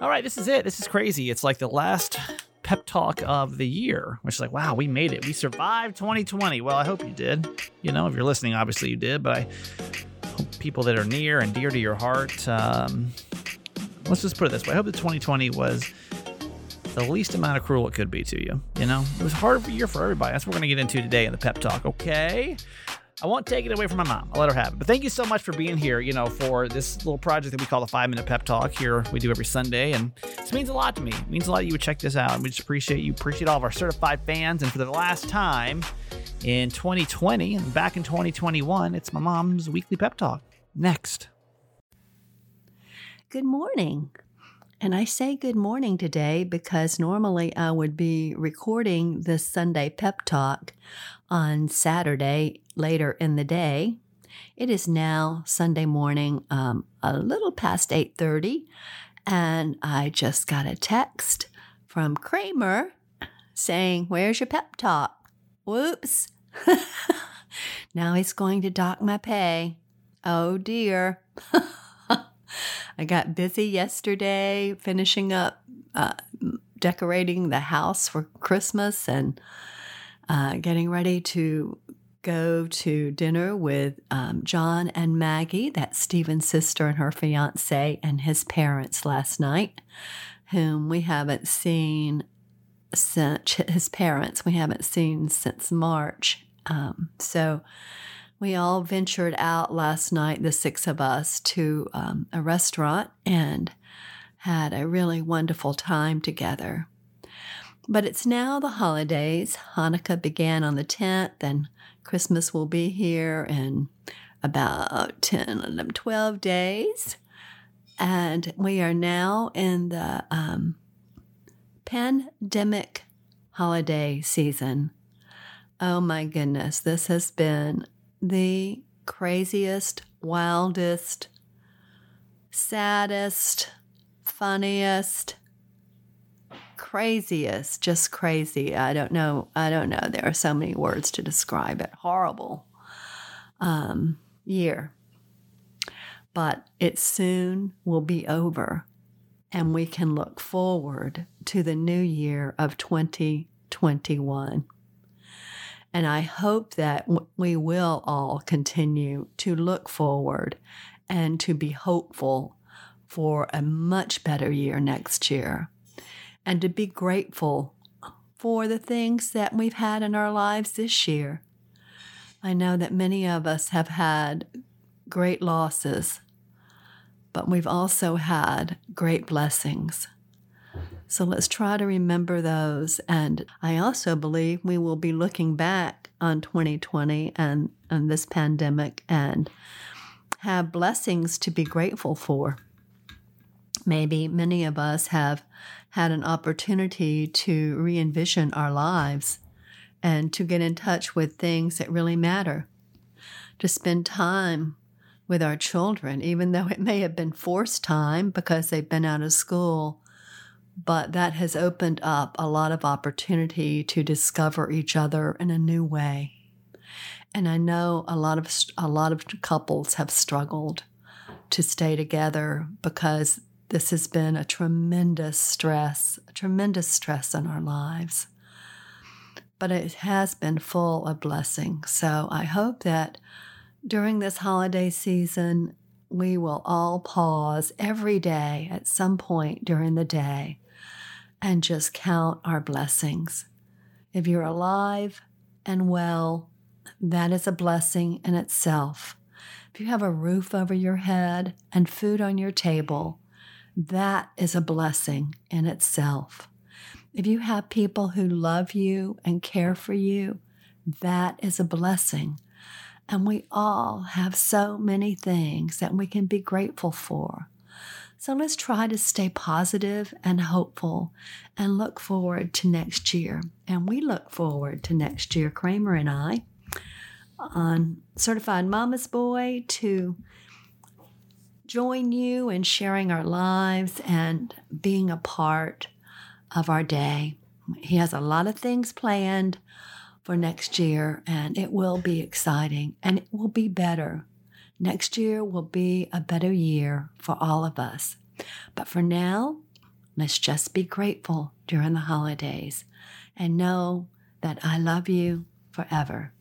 All right, this is it. This is crazy. It's like the last pep talk of the year, which is like, wow, we made it. We survived 2020. Well, I hope you did. You know, if you're listening, obviously you did, but I hope people that are near and dear to your heart, um, let's just put it this way. I hope that 2020 was the least amount of cruel it could be to you. You know, it was a hard year for everybody. That's what we're going to get into today in the pep talk, okay? I won't take it away from my mom. I'll let her have it. But thank you so much for being here, you know, for this little project that we call the five minute pep talk here we do every Sunday. And this means a lot to me. It means a lot that you would check this out. And we just appreciate you, appreciate all of our certified fans. And for the last time in 2020 and back in 2021, it's my mom's weekly pep talk. Next. Good morning. And I say good morning today because normally I would be recording this Sunday pep talk on Saturday later in the day. It is now Sunday morning, um, a little past 8:30, and I just got a text from Kramer saying, "Where's your pep talk?" Whoops. now he's going to dock my pay. Oh dear. I got busy yesterday finishing up uh, decorating the house for Christmas and uh, getting ready to go to dinner with um, John and Maggie, that's Stephen's sister and her fiance, and his parents last night, whom we haven't seen since his parents, we haven't seen since March. Um, so, we all ventured out last night, the six of us, to um, a restaurant and had a really wonderful time together. But it's now the holidays. Hanukkah began on the 10th, and Christmas will be here in about 10, 11, 12 days. And we are now in the um, pandemic holiday season. Oh my goodness, this has been the craziest, wildest, saddest, funniest, craziest, just crazy. I don't know. I don't know. There are so many words to describe it. Horrible um, year. But it soon will be over, and we can look forward to the new year of 2021. And I hope that we will all continue to look forward and to be hopeful for a much better year next year and to be grateful for the things that we've had in our lives this year. I know that many of us have had great losses, but we've also had great blessings. So let's try to remember those. And I also believe we will be looking back on 2020 and, and this pandemic and have blessings to be grateful for. Maybe many of us have had an opportunity to re envision our lives and to get in touch with things that really matter, to spend time with our children, even though it may have been forced time because they've been out of school but that has opened up a lot of opportunity to discover each other in a new way. And I know a lot of a lot of couples have struggled to stay together because this has been a tremendous stress, a tremendous stress in our lives. But it has been full of blessing. So I hope that during this holiday season, we will all pause every day at some point during the day and just count our blessings. If you're alive and well, that is a blessing in itself. If you have a roof over your head and food on your table, that is a blessing in itself. If you have people who love you and care for you, that is a blessing. And we all have so many things that we can be grateful for. So let's try to stay positive and hopeful and look forward to next year. And we look forward to next year, Kramer and I, on Certified Mama's Boy, to join you in sharing our lives and being a part of our day. He has a lot of things planned for next year, and it will be exciting and it will be better Next year will be a better year for all of us. But for now, let's just be grateful during the holidays and know that I love you forever.